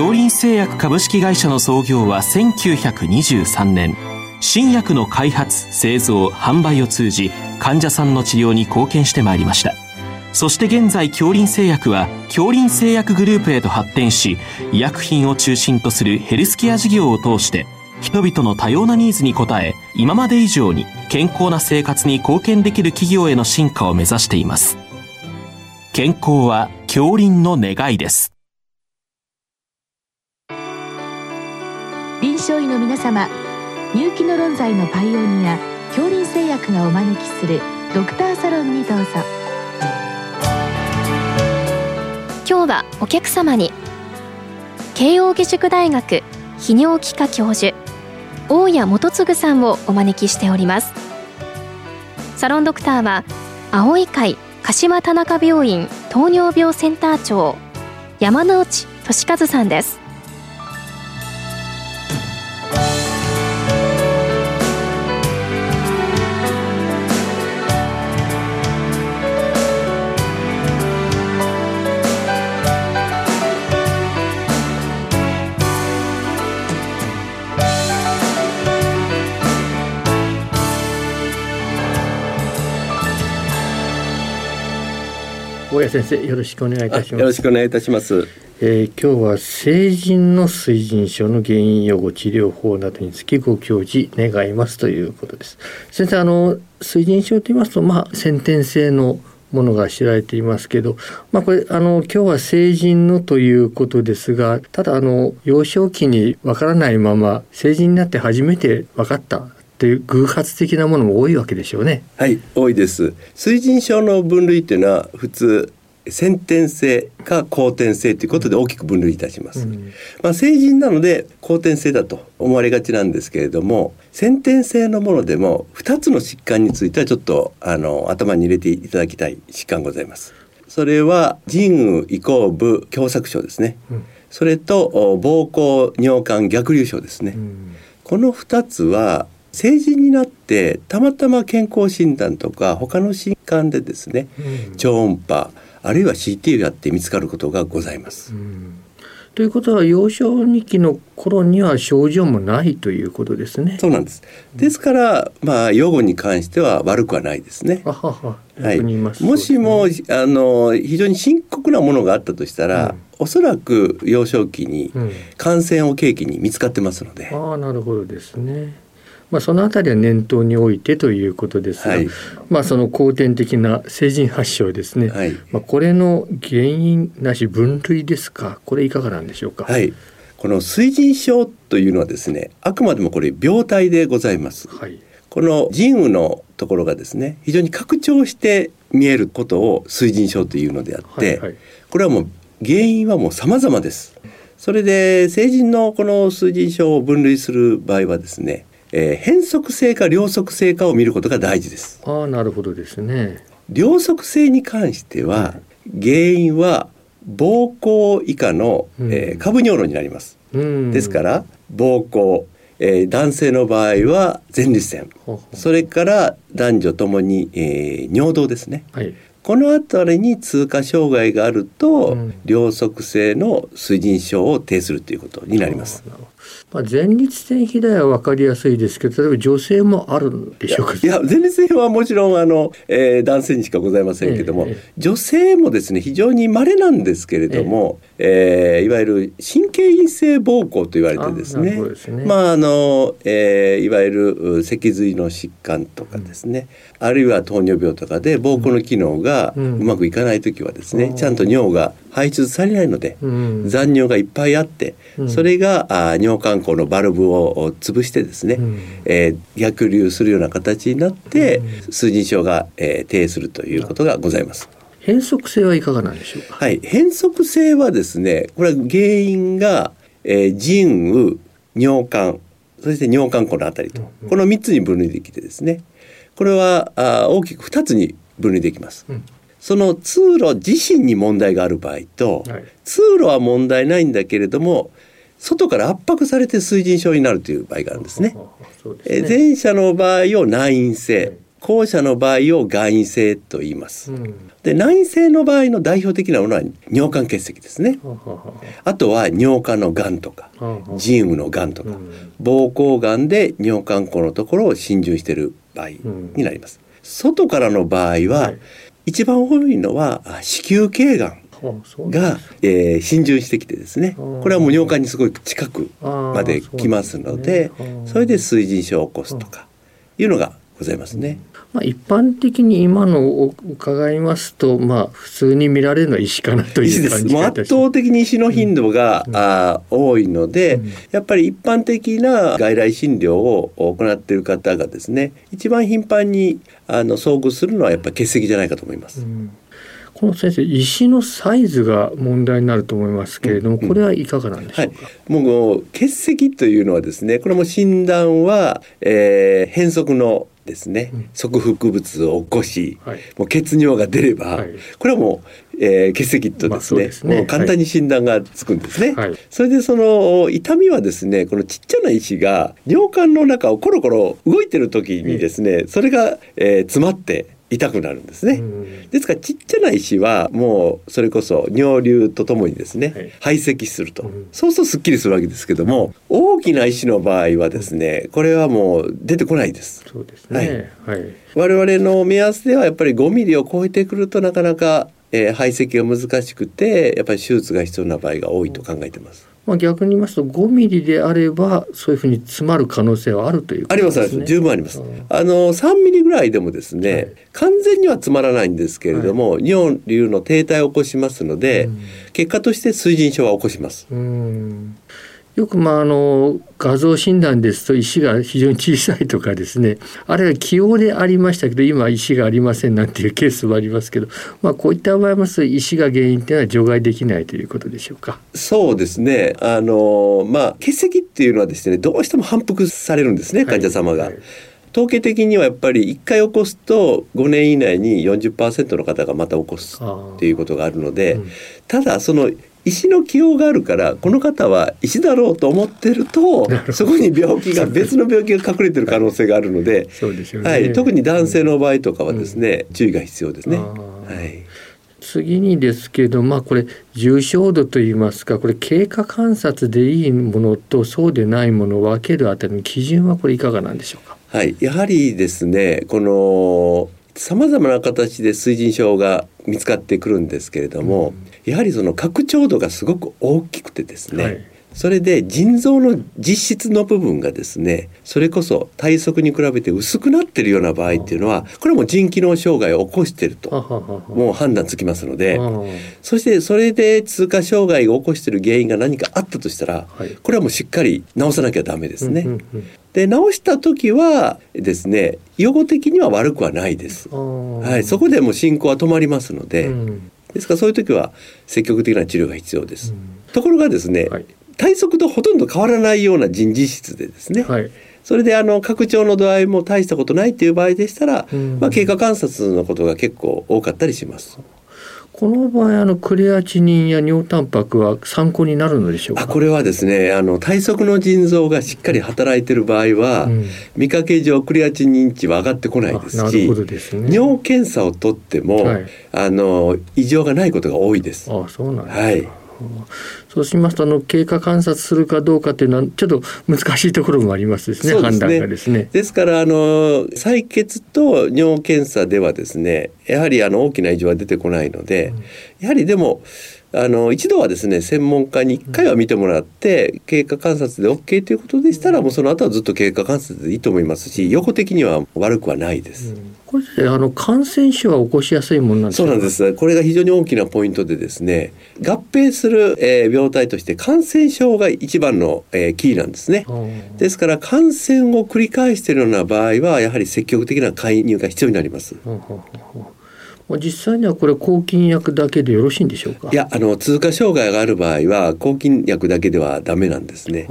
京林製薬株式会社の創業は1923年。新薬の開発製造販売を通じ患者さんの治療に貢献してまいりました。そして現在京林製薬は京林製薬グループへと発展し医薬品を中心とするヘルスケア事業を通して人々の多様なニーズに応え今まで以上に健康な生活に貢献できる企業への進化を目指しています。健康は京林の願いです。臨床医の皆様入気の論剤のパイオニア恐林製薬がお招きするドクターサロンにどうぞ。今日はお客様に慶應義塾大学泌尿器科教授大谷元次さんをお招きしております。サロンドクターは青い会鹿島田中病院糖尿病センター長山内俊和さんです。大谷先生よろしくお願いいたします。よろしくお願いいたします。えー、今日は成人の水腎症の原因予後治療法などにつきご教示願いますということです。先生あの水腎症と言いますとまあ先天性のものが知られていますけど、まあ、これあの今日は成人のということですがただあの幼少期にわからないまま成人になって初めて分かったという偶発的なものも多いわけでしょうね。はい多いです。水腎症の分類っていうのは普通先天性か後天性ということで大きく分類いたします、うん、まあ、成人なので後天性だと思われがちなんですけれども先天性のものでも2つの疾患についてはちょっとあの頭に入れていただきたい疾患ございます。それは腎右移行部狭窄症ですね、うん、それと膀胱尿管逆流症ですね、うん、この2つは成人になってたまたま健康診断とか他の疾患でですね、超音波あるいは CT をやって見つかることがございます。ということは幼少期の頃には症状もないということですね。そうなんです。ですからまあ予後に関しては悪くはないですね。はははい、もしも、あの非常に深刻なものがあったとしたら、うん、おそらく幼少期に感染を契機に見つかってますので。うん、ああなるほどですね。まあ、そのあたりは念頭においてということですが、はい、まあ、その後天的な成人発症ですね、はい、まあ、これの原因なし分類ですか？これいかがなんでしょうか？はい、この水腎症というのはですねあくまでもこれ病態でございます。はい、この腎雨のところがですね非常に拡張して見えることを水腎症というのであって、はいはい、これはもう原因はもう様々です。それで成人のこの水腎症を分類する場合はですねえー、変則性か両側性かを見ることが大事です。ああ、なるほどですね。両側性に関しては、原因は膀胱以下の、うん、えー、下部尿路になります。ですから膀胱、えー、男性の場合は前立腺それから男女ともに、えー、尿道ですね、はい、この辺りに通過障害があると、うん、両側性の水腎症を呈するということになります。まあ、前立腺肥大は分かりやすいですけど例えば女性もあるんでしょうか？いや前立腺はもちろんあの、えー、男性にしかございませんけども、えー、女性もですね非常に稀なんですけれども、えー、えー、いわゆる神経陰性膀胱と言われてですね、ね、まああの、えー、いわゆる脊髄の疾患とかですね、うん、あるいは糖尿病とかで膀胱の機能がうまくいかない時はですね、うん、ちゃんと尿が排出されないので、うん、残尿がいっぱいあって、それがあ尿管孔のバルブを潰してですね、うん、えー、逆流するような形になって、うん、水腎症が、えー、低するということがございます。変則性はいかがなんでしょうか？はい、変則性はですね、これは原因が、えー、腎雨、尿管、そして尿管孔のあたりと、この3つに分類できてですね、これはあ大きく2つに分類できます。うん。その通路自身に問題がある場合と、はい、通路は問題ないんだけれども外から圧迫されて水腎症になるという場合があるんですね。ね。前者の場合を内因性後者の場合を外因性と言います。うん。で内因性の場合の代表的なものは尿管結石ですね。あとは尿管のがんとか腎盂のがんとかうん。膀胱がんで尿管口のところを浸潤している場合になります。外からの場合は、はい。一番多いのはあ子宮頸がんが、えー浸潤してきてですね。うんこれはもう尿管にすごい近くまで来ますのでそれで水腎症を起こすとかいうのがございますね。まあ、一般的に今のを伺いますと、まあ、普通に見られるのは石かなという感じがいたし圧倒的に石の頻度が、うん。あー多いので、うん。やっぱり一般的な外来診療を行っている方がですね一番頻繁にあの遭遇するのはやっぱり結石じゃないかと思います。うんこの先生石のサイズが問題になると思いますけれども、うんこれはいかがなんでしはいょうか、、もう結石というのはですねこれも診断は、えー、変則のですね、うん。側腹物を起こし、はい。もう血尿が出れば、はい。これはもう、えー、結石とまあですね,、そうですね。もう簡単に診断がつくんですね。はい。それでその痛みはですねこのちっちゃな石が尿管の中をコロコロ動いてる時にですねそれが、えー詰まって痛くなるんですね。うん。ですからちっちゃな石はもうそれこそ尿流とともにですね、はい。排斥すると、うん。そうするとすっきりするわけですけども大きな石の場合はですねこれはもう出てこないです。そうですね。はい、我々の目安ではやっぱり5ミリを超えてくるとなかなか、えー排斥が難しくてやっぱり手術が必要な場合が多いと考えてます。まあ、逆に言いますと5ミリであればそういうふうに詰まる可能性はあるということありますあります。十分あります。うん。あの3ミリぐらいでもですね、はい。完全には詰まらないんですけれども、尿流の停滞を起こしますので、うん。結果として水腎症は起こします。うんよくまああの画像診断ですと石が非常に小さいとかですねあるいは起用でありましたけど今石がありませんなんていうケースはありますけど、まあ、こういった場合も石が原因っていうのは除外できないということでしょうか。そうですね。あのまあ結石っていうのはですね、どうしても反復されるんですね、患者様が。はい統計的にはやっぱり1回起こすと5年以内に40%の方がまた起こすっていうことがあるので、うんただその石の起用があるからこの方は石だろうと思ってるとそこに病気が別の病気が隠れてる可能性があるので、特に男性の場合とかはですね、注意が必要ですね。はい。次にですけどまあこれ重症度といいますかこれ経過観察でいいものとそうでないものを分けるあたりの基準はこれいかがなんでしょうか？はい、やはりですねこのさまざまな形で水腎症が見つかってくるんですけれども、やはりその拡張度がすごく大きくてですね、はいそれで腎臓の実質の部分がですねそれこそ体側に比べて薄くなっているような場合っていうのはこれはもう腎機能障害を起こしているはともう判断つきますのでそしてそれで通過障害が起こしている原因が何かあったとしたらはい。これはもうしっかり治さなきゃダメですね。で治した時はですね予後的には悪くはないです。はい、そこでもう進行は止まりますので、うん。ですからそういう時は積極的な治療が必要です。うん。ところがですね、はい体側とほとんど変わらないような腎実質でですね、はいそれであの拡張の度合いも大したことないっていう場合でしたら、うんまあ、経過観察のことが結構多かったりします。この場合あのクレアチニンや尿タンパクは参考になるのでしょうか？あこれはですねあの体側の腎臓がしっかり働いてる場合は、うん見かけ上クレアチニン値は上がってこないですしね。尿検査を取っても、はいあの異常がないことが多いです。あそうなんですか。はいそうしますとあの経過観察するかどうかっていうのはちょっと難しいところもありますですねね判断がですね。ですからあの採血と尿検査ではですねやはりあの大きな異常は出てこないので、やはりでもあの一度はですね専門家に1回は見てもらって、経過観察で OK ということでしたらもうその後はずっと経過観察でいいと思いますし予後的には悪くはないです。これってあの感染症は起こしやすいものなんですか？そうなんです。これが非常に大きなポイントでですね、合併する、えー病態として感染症が一番の、えーキーなんですね。ですから感染を繰り返しているような場合はやはり積極的な介入が必要になります。ほうほうほう実際にはこれ抗菌薬だけでよろしいんでしょうか？いやあの通過障害がある場合は抗菌薬だけではダメなんですね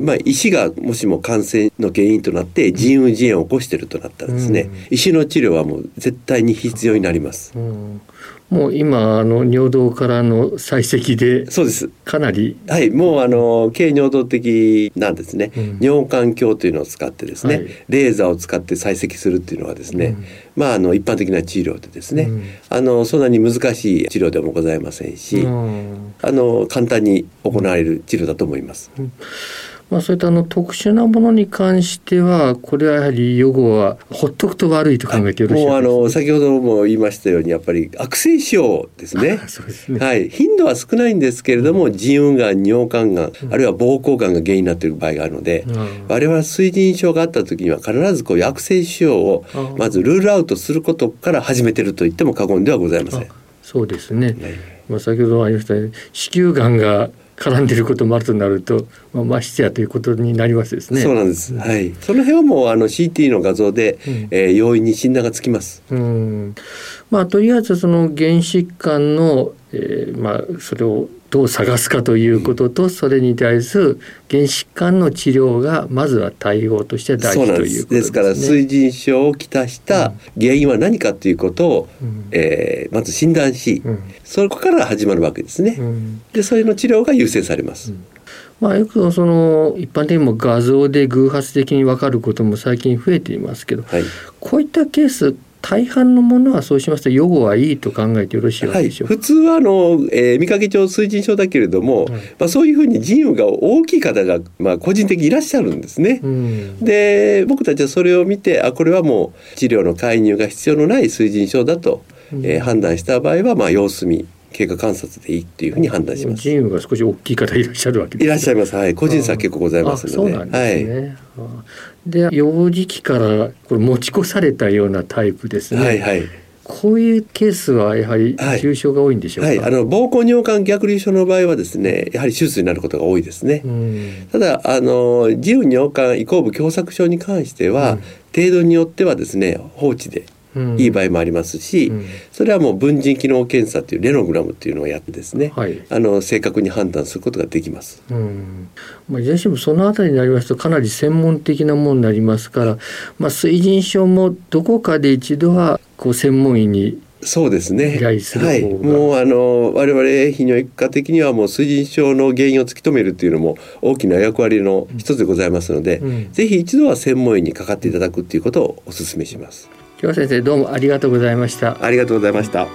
まあ、石がもしも感染の原因となって腎盂腎炎を起こしているとなったらですね、うん石の治療はもう絶対に必要になります。うんもう今あの尿道からの採石でそうです。かなり？はいもうあの軽尿道的なんですね、うん。尿管鏡というのを使ってですね、はい。レーザーを使って採石するっていうのはですね、うん。まああの一般的な治療でですね、うん。あのそんなに難しい治療でもございませんし、うん。あの簡単に行われる治療だと思います。まあ、そういったあの特殊なものに関してはこれはやはり予後はほっとくと悪いと考えてよろしいもうあですかの先ほども言いましたようにやっぱり悪性腫瘍ですね。そうですね、はい、頻度は少ないんですけれども腎盂がん尿管がんあるいは膀胱がんが原因になっている場合があるので、うん。我々は水腎症があった時には必ずこういう悪性腫瘍をうん。まずルールアウトすることから始めてると言っても過言ではございません。あそうですね、はい。まあ、先ほどありました子宮がんが絡んでいることもあるとなると、まあ、ましてやということになりますですね。そうなんです。はい。その辺はもうあの CT の画像で、うんえー容易に診断がつきます。うんまあとりあえずその原疾患の、えーまあそれをどう探すかということと、それに対する原疾患の治療がまずは対応として大。事ということですすね。ですから水腎症をきたした原因は何かということを、うんえーまず診断し、うんそこから始まるわけですね。うんでそれの治療が優先されます。まあ、よくその一般的にも画像で偶発的に分かることも最近増えていますけどはい。こういったケース大半のものはそうしますと予後はいいと考えてよろしいでしょうか。普通はあの、えー見かけ上水腎症だけれども、はいまあ、そういうふうに腎盂が大きい方が、まあ、個人的にいらっしゃるんですね。うんで僕たちはそれを見てあこれはもう治療の介入が必要のない水腎症だと、うんえー判断した場合は、まあ、様子見経過観察でいいっていうふうに判断します。腎盂が少し大きい方いらっしゃるわけいらっしゃいまます。はい、個人差結構ございますので。そうなんですはい。で幼児期からこれ持ち越されたようなタイプですね。はいはい。こういうケースはやはりはい重症が多いんでしょうか？はい、あの膀胱尿管逆流症の場合はですねやはり手術になることが多いですね。うんただあの自由尿管移行部狭窄症に関しては、うん程度によってはですね放置でうんいい場合もありますし、うん。それはもう分腎機能検査というレノグラムっていうのをやってですね、はい。あの正確に判断することができます。うん。まあ、いずれにしてもそのあたりになりますとかなり専門的なものになりますから、まあ、水腎症もどこかで一度はこう専門医にそうですね。はい、もうあの我々泌尿器科的にはもう水腎症の原因を突き止めるっていうのも大きな役割の一つでございますので、うん。ぜひ一度は専門医にかかっていただくっていうことをお勧めします。今日は先生どうもありがとうございました。ありがとうございました。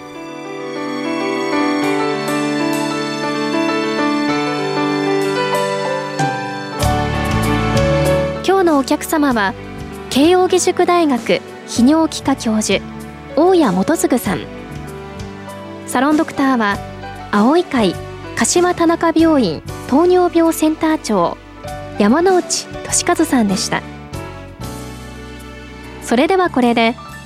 今日のお客様は慶應義塾大学泌尿器科教授大谷元次さんサロンドクターは青い会柏田中病院糖尿病センター長山内俊和さんでしたそれではこれで